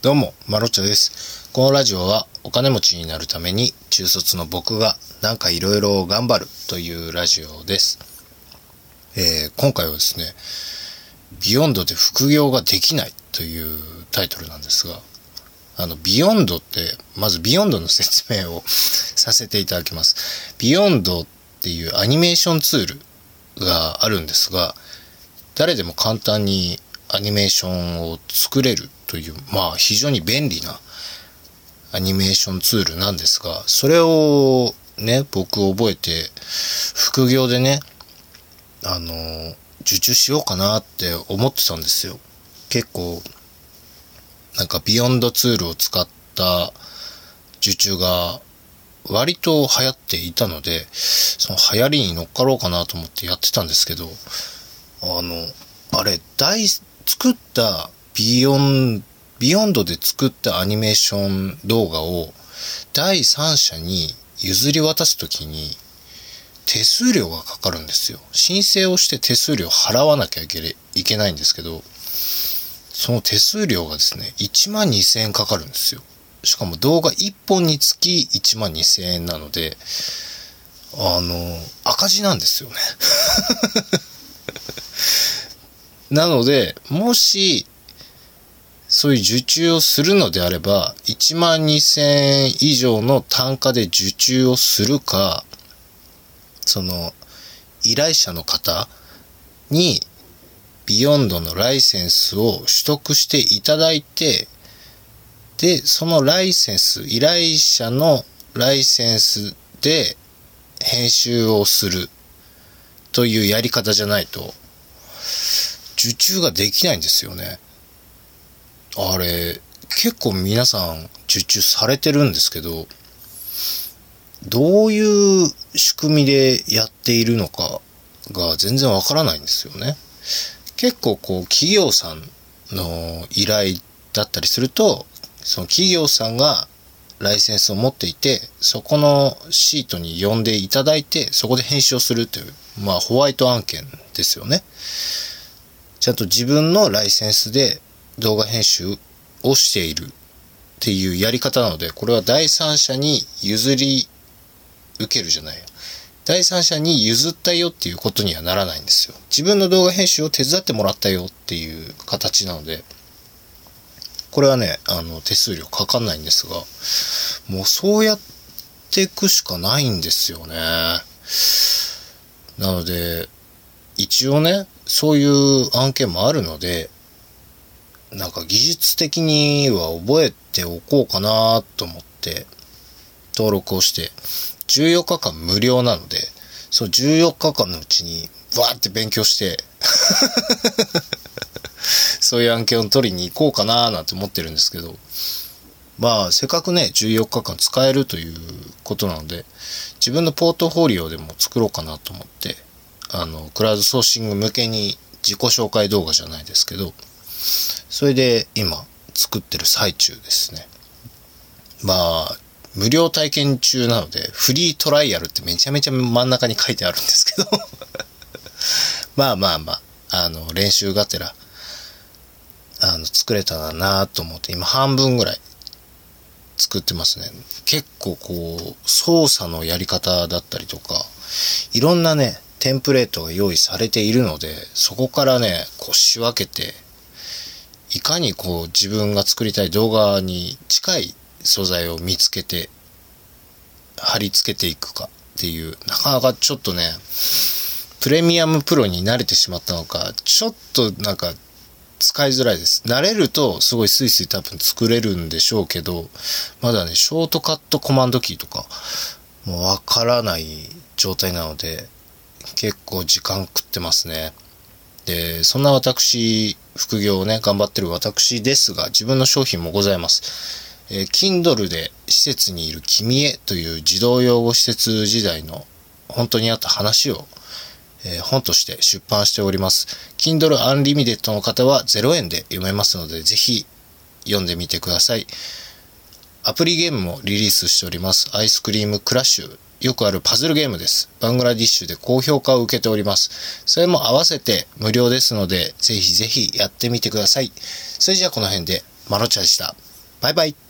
どうも、マロッチョです。このラジオはお金持ちになるために中卒の僕がなんかいろいろ頑張るというラジオです。えー今回はですね、ビヨンドで副業ができないというタイトルなんですが、あの、ビヨンドって、まずビヨンドの説明をさせていただきます。ビヨンドっていうアニメーションツールがあるんですが、誰でも簡単にアニメーションを作れるという、まあ非常に便利なアニメーションツールなんですが、それをね、僕覚えて、副業でね、あの、受注しようかなって思ってたんですよ。結構、なんかビヨンドツールを使った受注が割と流行っていたので、その流行りに乗っかろうかなと思ってやってたんですけど、あの、あれ、大、作ったビヨン、ビヨンドで作ったアニメーション動画を第三者に譲り渡すときに手数料がかかるんですよ。申請をして手数料払わなきゃいけないんですけど、その手数料がですね、1万2000円かかるんですよ。しかも動画1本につき1万2000円なので、あの、赤字なんですよね。なので、もし、そういう受注をするのであれば、1万2000円以上の単価で受注をするか、その、依頼者の方に、ビヨンドのライセンスを取得していただいて、で、そのライセンス、依頼者のライセンスで編集をするというやり方じゃないと、受注ができないんですよね。あれ、結構皆さん受注されてるんですけど、どういう仕組みでやっているのかが全然わからないんですよね。結構こう企業さんの依頼だったりすると、その企業さんがライセンスを持っていて、そこのシートに呼んでいただいて、そこで編集をするという、まあホワイト案件ですよね。ちゃんと自分のライセンスで動画編集をしているっていうやり方なので、これは第三者に譲り受けるじゃない。第三者に譲ったよっていうことにはならないんですよ。自分の動画編集を手伝ってもらったよっていう形なので、これはね、あの、手数料かかんないんですが、もうそうやっていくしかないんですよね。なので、一応ね、そういう案件もあるので、なんか技術的には覚えておこうかなと思って登録をして、14日間無料なので、その14日間のうちにわーって勉強して、そういう案件を取りに行こうかななんて思ってるんですけど、まあ、せっかくね、14日間使えるということなので、自分のポートフォリオでも作ろうかなと思って、あの、クラウドソーシング向けに自己紹介動画じゃないですけど、それで今作ってる最中ですね。まあ、無料体験中なので、フリートライアルってめちゃめちゃ真ん中に書いてあるんですけど、まあまあまあ、あの、練習がてら、あの、作れたらなと思って、今半分ぐらい作ってますね。結構こう、操作のやり方だったりとか、いろんなね、テンプレートが用意されているので、そこからね、こう仕分けて、いかにこう自分が作りたい動画に近い素材を見つけて、貼り付けていくかっていう、なかなかちょっとね、プレミアムプロに慣れてしまったのか、ちょっとなんか使いづらいです。慣れるとすごいスイスイ多分作れるんでしょうけど、まだね、ショートカットコマンドキーとか、もうわからない状態なので、結構時間食ってますね。で、そんな私、副業をね、頑張ってる私ですが、自分の商品もございます。えー Kindle で施設にいる君へという児童養護施設時代の本当にあった話を、えー本として出版しております。Kindle Unlimited の方は0円で読めますので、ぜひ読んでみてください。アプリゲームもリリースしております。アイスクリームクラッシュ。よくあるパズルゲームです。バングラディッシュで高評価を受けております。それも合わせて無料ですので、ぜひぜひやってみてください。それじゃあこの辺で、マロチャでした。バイバイ。